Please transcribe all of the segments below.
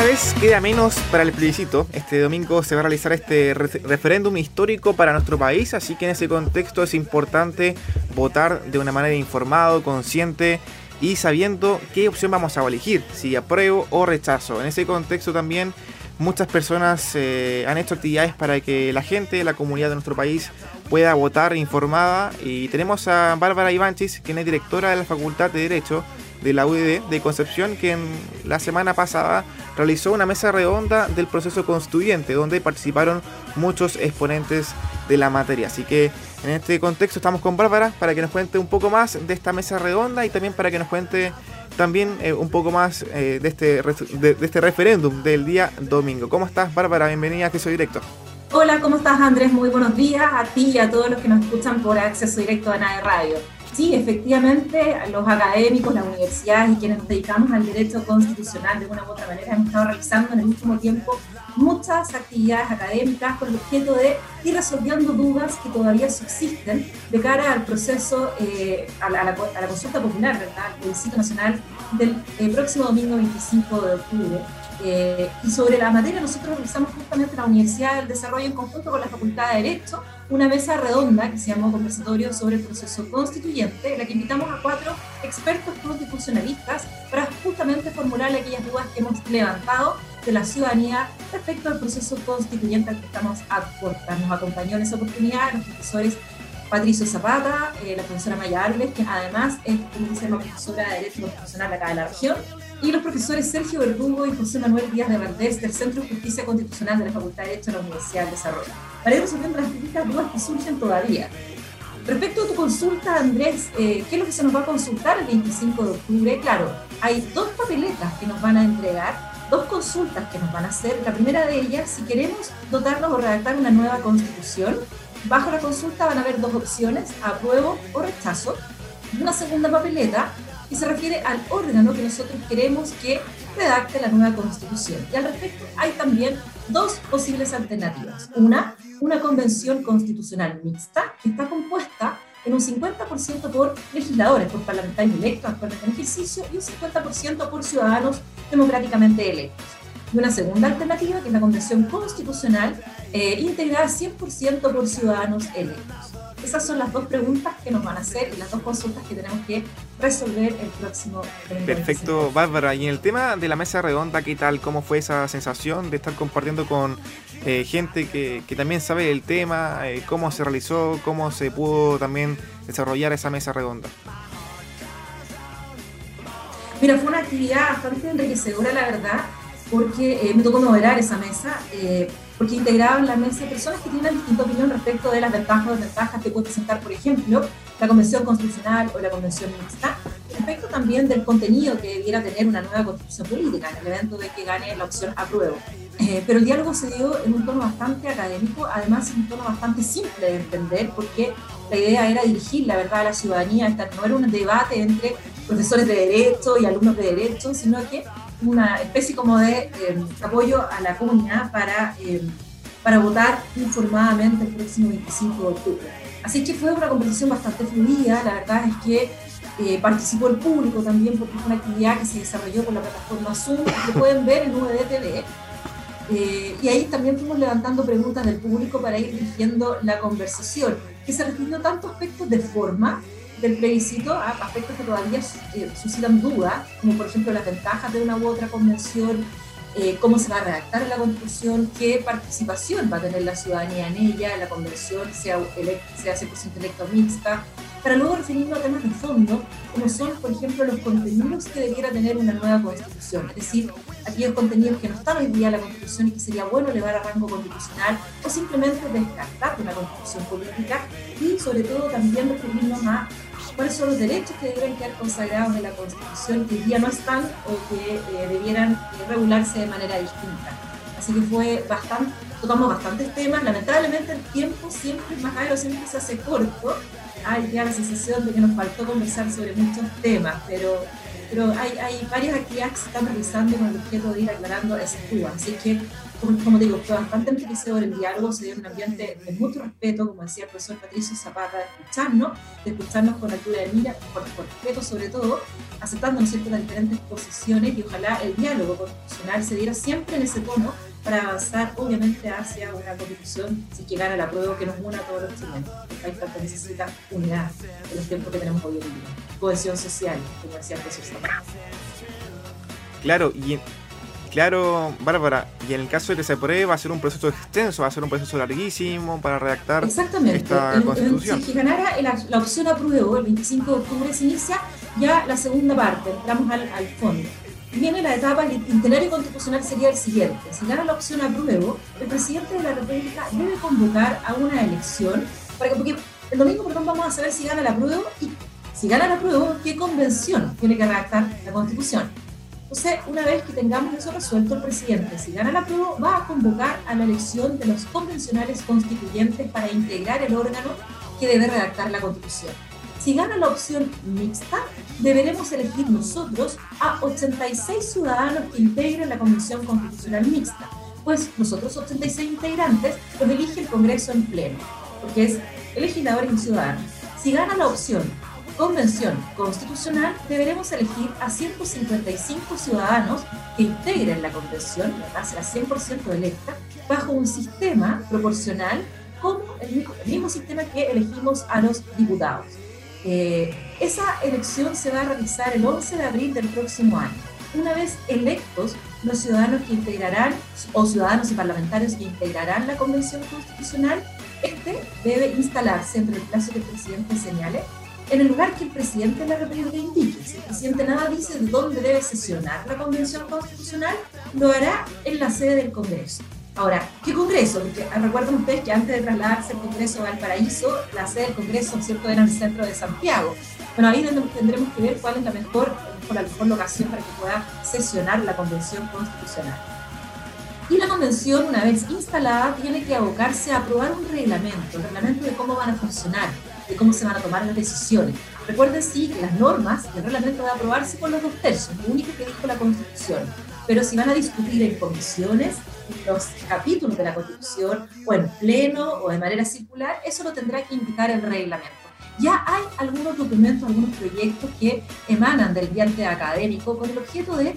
cada vez queda menos para el plebiscito. Este domingo se va a realizar este referéndum histórico para nuestro país, así que en ese contexto es importante votar de una manera informada, consciente y sabiendo qué opción vamos a elegir, si apruebo o rechazo. En ese contexto también muchas personas eh, han hecho actividades para que la gente, la comunidad de nuestro país pueda votar informada y tenemos a Bárbara Ivanchis, quien es directora de la Facultad de Derecho de la UDD de Concepción, que en la semana pasada realizó una mesa redonda del proceso constituyente, donde participaron muchos exponentes de la materia. Así que en este contexto estamos con Bárbara para que nos cuente un poco más de esta mesa redonda y también para que nos cuente también eh, un poco más eh, de, este, de, este referéndum del día domingo. ¿Cómo estás, Bárbara? Bienvenida a Acceso Directo. Hola, ¿cómo estás, Andrés? Muy buenos días a ti y a todos los que nos escuchan por Acceso Directo a NAE Radio. Sí, efectivamente, los académicos, las universidades y quienes nos dedicamos al derecho constitucional de una u otra manera hemos estado realizando en el último tiempo muchas actividades académicas con el objeto de ir resolviendo dudas que todavía subsisten de cara al proceso, eh, a, la, consulta popular, ¿verdad? El plebiscito nacional del eh, próximo domingo 25 de octubre. Eh, y sobre la materia nosotros realizamos justamente en la Universidad del Desarrollo en conjunto con la Facultad de Derecho una mesa redonda que se llamó Conversatorio sobre el proceso constituyente, en la que invitamos a cuatro expertos constitucionalistas para justamente formular aquellas dudas que hemos levantado de la ciudadanía respecto al proceso constituyente al que estamos aportando. Nos acompañó en esa oportunidad los profesores Patricio Zapata, eh, la profesora Maya Árboles, que además es, profesora de Derecho Constitucional acá de la región, y los profesores Sergio Verdugo y José Manuel Díaz de Valdés del Centro de Justicia Constitucional de la Facultad de Derecho de la Universidad del Desarrollo, para ir resolviendo las distintas dudas que surgen todavía. Respecto a tu consulta, Andrés, eh, ¿qué es lo que se nos va a consultar el 25 de octubre? Claro, hay dos papeletas que nos van a entregar, dos consultas que nos van a hacer. La primera de ellas, si queremos dotarnos o redactar una nueva constitución, bajo la consulta van a haber dos opciones, apruebo o rechazo. Una segunda papeleta y se refiere al órgano que nosotros queremos que redacte la nueva constitución. Y al respecto hay también dos posibles alternativas. Una, una convención constitucional mixta que está compuesta en un 50% por legisladores, por parlamentarios electos actualmente en ejercicio y un 50% por ciudadanos democráticamente electos. Y una segunda alternativa, que es la convención constitucional, eh, integrada 100% por ciudadanos electos. Esas son las dos preguntas que nos van a hacer y las dos consultas que tenemos que resolver el próximo. Perfecto, Bárbara. Y en el tema de la mesa redonda, ¿qué tal? ¿Cómo fue esa sensación de estar compartiendo con eh, gente que, que, también sabe el tema? Eh, ¿Cómo se realizó? ¿Cómo se pudo también desarrollar esa mesa redonda? Mira, fue una actividad bastante enriquecedora, la verdad, porque eh, me tocó moderar esa mesa porque integraban la mesa personas que tienen distinta opinión respecto de las ventajas o desventajas que puede presentar, por ejemplo, la Convención Constitucional o la Convención Mixta, respecto también del contenido que debiera tener una nueva constitución política en el evento de que gane la opción apruebo. Eh, pero el diálogo se dio en un tono bastante académico, además en un tono bastante simple de entender, porque la idea era dirigir la verdad a la ciudadanía, no era un debate entre profesores de derecho y alumnos de derecho, sino que una especie como de eh, apoyo a la comunidad para, eh, para votar informadamente el próximo 25 de octubre. Así que fue una conversación bastante fluida, la verdad es que eh, participó el público también porque fue una actividad que se desarrolló por la plataforma Zoom, que pueden ver en UDTV. y ahí también fuimos levantando preguntas del público para ir dirigiendo la conversación, que se refirió tanto a aspectos de forma, del plebiscito a aspectos que todavía eh, suscitan dudas, como por ejemplo las ventajas de una u otra convención, eh, cómo se va a redactar la constitución, qué participación va a tener la ciudadanía en ella, la convención, sea, sea 100% electo mixta, para luego referirnos a temas de fondo, como son, por ejemplo, los contenidos que debiera tener una nueva constitución, es decir, aquellos contenidos que no están hoy día en la constitución y que sería bueno elevar a rango constitucional, o simplemente descartar de constitución política, y sobre todo también referirnos a cuáles son los derechos que deberían quedar consagrados en la Constitución que hoy día no están o que eh, debieran eh, regularse de manera distinta. Así que fue bastante, tocamos bastantes temas. Lamentablemente el tiempo siempre es más caro, siempre se hace corto. Hay ya la sensación de que nos faltó conversar sobre muchos temas, pero, pero hay, hay varias actividades que se están realizando con el objeto de ir aclarando esas dudas. Así que como digo, fue bastante enriquecedor el diálogo, se dio un ambiente de mucho respeto, como decía el profesor Patricio Zapata, de escucharnos, de escucharnos con altura de mira, con, respeto sobre todo, aceptando ¿no cierto? las diferentes posiciones y ojalá el diálogo constitucional se diera siempre en ese tono para avanzar obviamente hacia una constitución, si llegara la prueba que nos una a todos los chilenos. El país tanto necesita unidad en los tiempos que tenemos hoy en día, cohesión social, como decía el Zapata. Claro, y Claro, Bárbara, y en el caso de que se apruebe va a ser un proceso extenso, va a ser un proceso larguísimo para redactar esta constitución. si ganara la, opción apruebo, el 25 de octubre se inicia ya la segunda parte, entramos al, al fondo. Viene la etapa, el itinerario constitucional sería el siguiente. Si gana la opción apruebo, el presidente de la República debe convocar a una elección, para que, porque el domingo, perdón, vamos a saber si gana la apruebo y si gana la apruebo, qué convención tiene que redactar la constitución. Entonces, una vez que tengamos eso resuelto, el presidente, si gana la prueba, va a convocar a la elección de los convencionales constituyentes para integrar el órgano que debe redactar la constitución. Si gana la opción mixta, deberemos elegir nosotros a 86 ciudadanos que integren la Convención Constitucional Mixta, pues nosotros 86 integrantes los elige el Congreso en pleno, porque es el legislador y ciudadano. Si gana la opción convención constitucional deberemos elegir a 155 ciudadanos que integren la convención, la será 100% electa, bajo un sistema proporcional como el mismo, sistema que elegimos a los diputados. Eh, esa elección se va a realizar el 11 de abril del próximo año. Una vez electos, los ciudadanos que integrarán, o ciudadanos y parlamentarios que integrarán la Convención Constitucional, este debe instalarse entre el plazo que el presidente señale en el lugar que el presidente de la República indique. Si el presidente nada dice de dónde debe sesionar la Convención Constitucional, lo hará en la sede del Congreso. Ahora, ¿qué Congreso? Porque recuerden ustedes que antes de trasladarse el Congreso a Valparaíso, la sede del Congreso, ¿cierto?, era el centro de Santiago. Bueno, ahí tendremos que ver cuál es la mejor, la mejor locación para que pueda sesionar la Convención Constitucional. Y la convención, una vez instalada, tiene que abocarse a aprobar un reglamento, el reglamento de cómo van a funcionar, de cómo se van a tomar las decisiones. Recuerden sí que las normas y el reglamento a aprobarse por los dos tercios, lo único que dijo la Constitución. Pero si van a discutir en comisiones, los capítulos de la Constitución, o en pleno o de manera circular, eso lo tendrá que indicar el reglamento. Ya hay algunos documentos, algunos proyectos que emanan del ambiente académico con el objeto de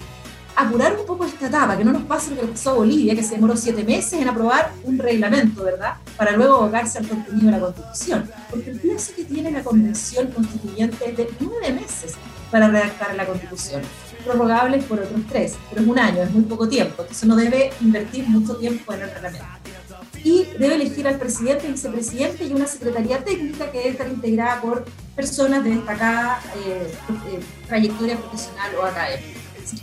apurar un poco esta etapa, que no nos pase lo que pasó a Bolivia, que se demoró siete meses en aprobar un reglamento, ¿verdad? Para luego abocarse al contenido de la Constitución. Porque el plazo que tiene la Convención Constituyente es de nueve meses para redactar la Constitución, prorrogables por otros tres, pero es un año, es muy poco tiempo, entonces no debe invertir mucho tiempo en el reglamento. Y debe elegir al presidente, vicepresidente y una secretaría técnica que debe estar integrada por personas de destacada eh, eh, trayectoria profesional o académica.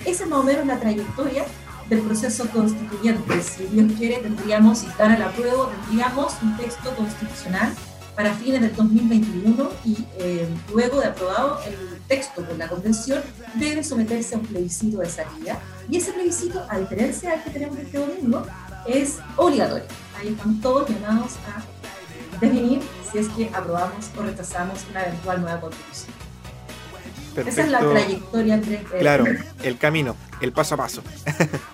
Esa es más o menos la trayectoria del proceso constituyente. Si Dios quiere, tendríamos, si a la prueba, tendríamos un texto constitucional para fines del 2021 y eh, luego de aprobado el texto por la convención debe someterse a un plebiscito de salida y ese plebiscito, a diferencia del que tenemos este domingo, es obligatorio. Ahí están todos llamados a definir si es que aprobamos o rechazamos una eventual nueva constitución. Esa es la trayectoria. De, claro, el camino, el paso a paso.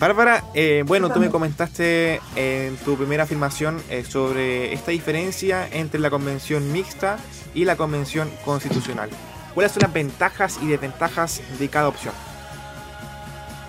Bárbara, eh, bueno, tú me comentaste en tu primera afirmación eh, sobre esta diferencia entre la convención mixta y la convención constitucional. ¿Cuáles son las ventajas y desventajas de cada opción?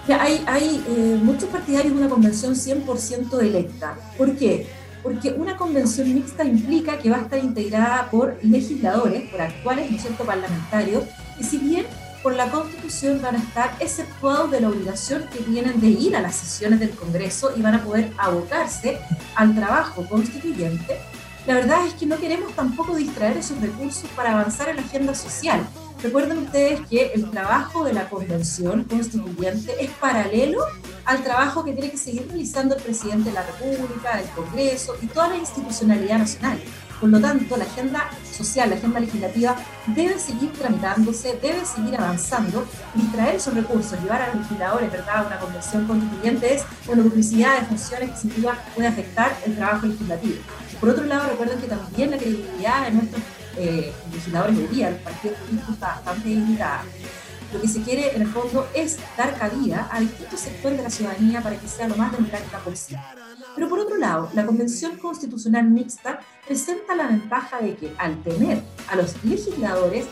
hay, hay eh, muchos partidarios de una convención 100% electa. ¿Por qué? porque una convención mixta implica que va a estar integrada por legisladores, por actuales, ¿no es cierto?, parlamentarios, y si bien por la Constitución van a estar exceptuados de la obligación que tienen de ir a las sesiones del Congreso y van a poder abocarse al trabajo constituyente, la verdad es que no queremos tampoco distraer esos recursos para avanzar en la agenda social. Recuerden ustedes que el trabajo de la Convención Constituyente es paralelo al trabajo que tiene que seguir realizando el presidente de la República, el Congreso y toda la institucionalidad nacional. Por lo tanto, la agenda social, la agenda legislativa debe seguir tramitándose, debe seguir avanzando, distraer esos recursos, llevar a los legisladores ¿verdad? a una convención constituyente es una duplicidad de funciones que sin duda puede afectar el trabajo legislativo. Por otro lado, recuerden que también la credibilidad de nuestros eh, legisladores hoy día, los partidos políticos está bastante limitada. Lo que se quiere en el fondo es dar cabida a distintos sectores de la ciudadanía para que sea lo más democrática posible. Pero por otro lado, la Convención Constitucional Mixta presenta la ventaja de que al tener a los legisladores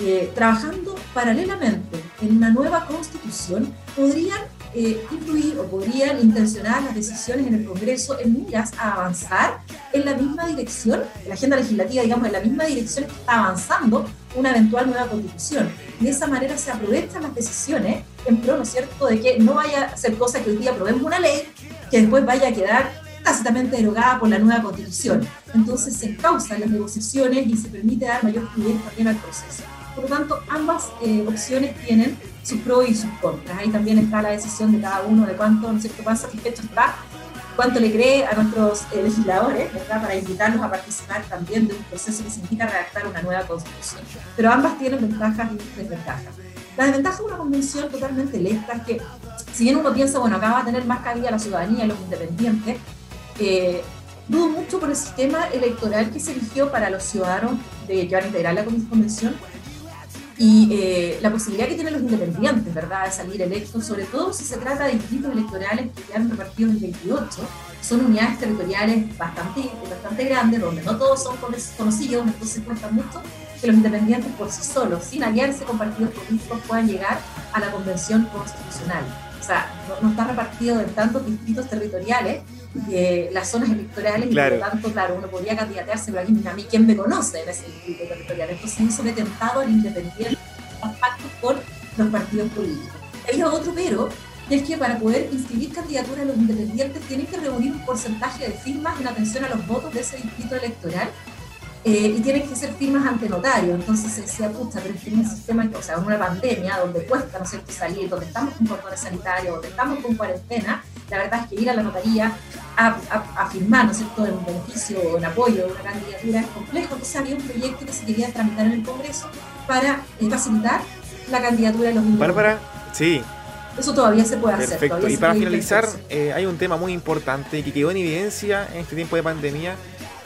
eh, trabajando paralelamente en una nueva constitución, podrían eh, influir o podrían intencionar las decisiones en el Congreso en miras a avanzar en la misma dirección, en la agenda legislativa, digamos, en la misma dirección que está avanzando una eventual nueva constitución. De esa manera se aprovechan las decisiones en pro, ¿no es cierto?, de que no vaya a ser cosa que hoy día aprobemos una ley que después vaya a quedar tácitamente derogada por la nueva constitución. Entonces se causan las negociaciones y se permite dar mayor fluidez también al proceso. Por lo tanto, ambas eh, opciones tienen sus pros y sus contras. Ahí también está la decisión de cada uno de cuánto, no sé qué pasa, satisfecho está, cuánto le cree a nuestros eh, legisladores, ¿verdad? Para invitarlos a participar también de un proceso que significa redactar una nueva constitución. Pero ambas tienen ventajas y desventajas. La desventaja de una convención totalmente electa es que, si bien uno piensa, bueno, acá va a tener más cabida la ciudadanía y los independientes, eh, dudo mucho por el sistema electoral que se eligió para los ciudadanos de que van a integrar la convención y eh, la posibilidad que tienen los independientes, ¿verdad?, de salir electos, sobre todo si se trata de distritos electorales que quedan repartidos en 28, son unidades territoriales bastante, bastante grandes, donde no todos son conocidos, entonces cuesta mucho que los independientes por sí solos, sin aliarse con partidos políticos, puedan llegar a la convención constitucional. O sea, no, está repartido en tantos distritos territoriales eh, las zonas electorales y por lo tanto, claro, uno podría candidatearse, pero aquí a mí, ¿quién me conoce en ese distrito territorial? Entonces eso me tentado al independiente pactos con los partidos políticos. Hay otro pero, es que para poder inscribir candidaturas los independientes tienen que reunir un porcentaje de firmas en atención a los votos de ese distrito electoral eh, y tienen que ser firmas ante notario. Entonces se decía, pucha, pero es que en un sistema, o sea, en una pandemia donde cuesta, ¿no sé, salir, donde estamos con cordones sanitarios, donde estamos con cuarentena, la verdad es que ir a la notaría a, a, firmar, ¿no es cierto?, en beneficio o en apoyo de una candidatura es complejo. Entonces había un proyecto que se quería tramitar en el Congreso para eh, facilitar la candidatura de los independientes. Bárbara, sí, eso todavía se puede hacer. Perfecto. Y para finalizar, eh, hay un tema muy importante que quedó en evidencia en este tiempo de pandemia,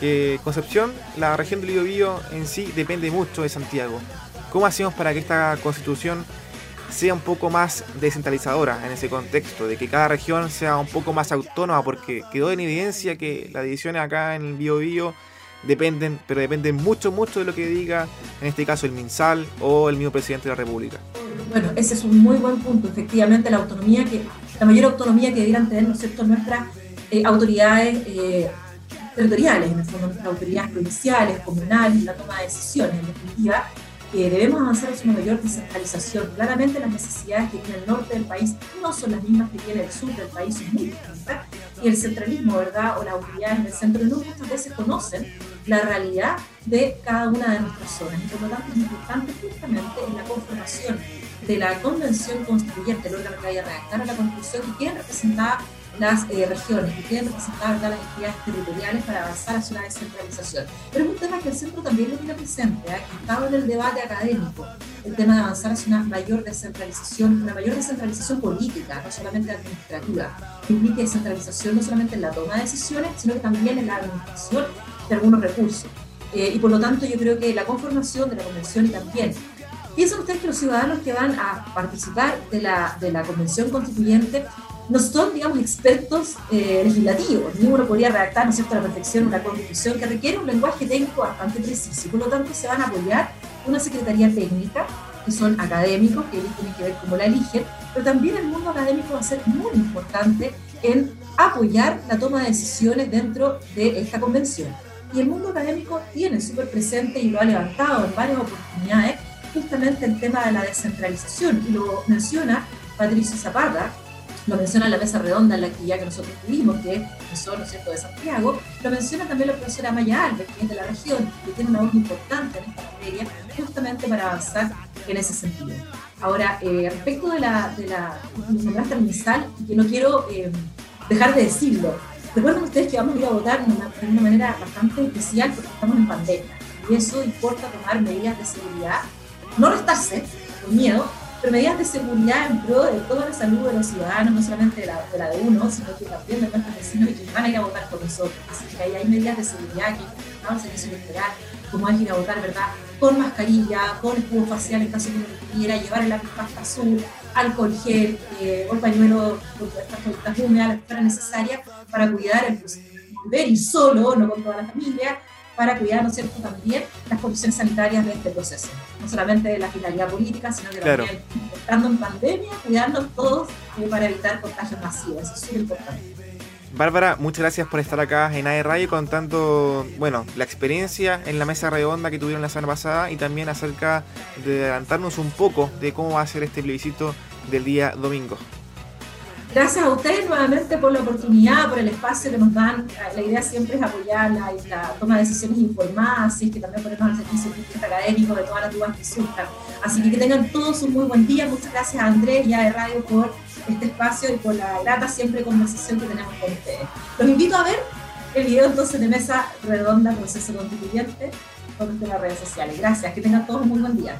que Concepción, la región del Biobío en sí, depende mucho de Santiago. ¿Cómo hacemos para que esta constitución sea un poco más descentralizadora en ese contexto, de que cada región sea un poco más autónoma, porque quedó en evidencia que las decisiones acá en el Biobío dependen, pero dependen mucho, mucho de lo que diga, en este caso el MinSal o el mismo presidente de la República. Bueno, ese es un muy buen punto. Efectivamente, la autonomía que, la mayor autonomía que debieran tener, ¿no nuestras eh, autoridades eh, territoriales, en el fondo, nuestras autoridades provinciales, comunales, la toma de decisiones, en definitiva, debemos avanzar hacia una mayor descentralización. Claramente las necesidades que tiene el norte del país no son las mismas que tiene el sur del país, son muy distintas, y el centralismo, ¿verdad?, o las autoridades del centro no muchas veces conocen la realidad de cada una de nuestras zonas. Y por lo tanto es importante justamente en la conformación de la convención constituyente, el órgano que vaya a redactar la constitución, que quieren representar las eh, regiones, que quieren representar las entidades territoriales para avanzar hacia una descentralización. Pero es un tema que el centro también lo tiene presente, ¿eh? que estaba en el debate académico, el tema de avanzar hacia una mayor descentralización, una mayor descentralización política, no solamente administrativa, que implique descentralización no solamente en la toma de decisiones, sino que también en la administración de algunos recursos. Eh, y por lo tanto yo creo que la conformación de la convención y también Piensan ustedes que los ciudadanos que van a participar de la, de la convención constituyente no son, digamos, expertos eh, legislativos. Ninguno podría redactar, ¿no es cierto?, la perfección una constitución que requiere un lenguaje técnico bastante preciso. Por lo tanto, se van a apoyar una secretaría técnica, que son académicos, que ellos tienen que ver cómo la eligen, pero también el mundo académico va a ser muy importante en apoyar la toma de decisiones dentro de esta convención. Y el mundo académico tiene súper presente y lo ha levantado en varias oportunidades justamente el tema de la descentralización. Y lo menciona Patricio Zapata, lo menciona la mesa redonda en la actividad que nosotros tuvimos, que es profesor ¿no cierto? de Santiago, lo menciona también la profesora Maya Alves, que es de la región, que tiene una voz importante en esta materia, justamente para avanzar en ese sentido. Ahora, eh, respecto de la, de la nombraste inicial, que no quiero eh, dejar de decirlo, recuerden ustedes que vamos a ir a votar de una, de una manera bastante especial porque estamos en pandemia, y eso importa tomar medidas de seguridad, no restarse con miedo, pero medidas de seguridad en pro de toda la salud de los ciudadanos, no solamente de la de, uno, sino que también de nuestros vecinos y que van a ir a votar por nosotros. Así que ahí hay medidas de seguridad que como hay ir a votar, ¿verdad? Con mascarilla, con escudo facial en caso de que uno quiera, llevar el pasta azul, alcohol gel eh, o el pañuelo estas toallitas húmedas, las que fueran necesarias para cuidar el volver y solo, no con toda la familia, para cuidar, ¿no es cierto?, también las condiciones sanitarias de este proceso. No solamente de la finalidad política, sino que también, estando en pandemia, cuidarnos todos eh, para evitar contagios masivos. Eso es súper importante. Bárbara, muchas gracias por estar acá en AE Radio contando, bueno, la experiencia en la mesa redonda que tuvieron la semana pasada y también acerca de adelantarnos un poco de cómo va a ser este plebiscito del día domingo. Gracias a ustedes nuevamente por la oportunidad, por el espacio que nos dan. La idea siempre es apoyar la, toma de decisiones informadas, así que también ponemos al servicio académico de todas las dudas que surjan. Así que que tengan todos un muy buen día. Muchas gracias a Andrés y a de Radio por este espacio y por la grata siempre conversación que tenemos con ustedes. Los invito a ver el video entonces de Mesa Redonda Proceso Constituyente por las redes sociales. Gracias, que tengan todos un muy buen día.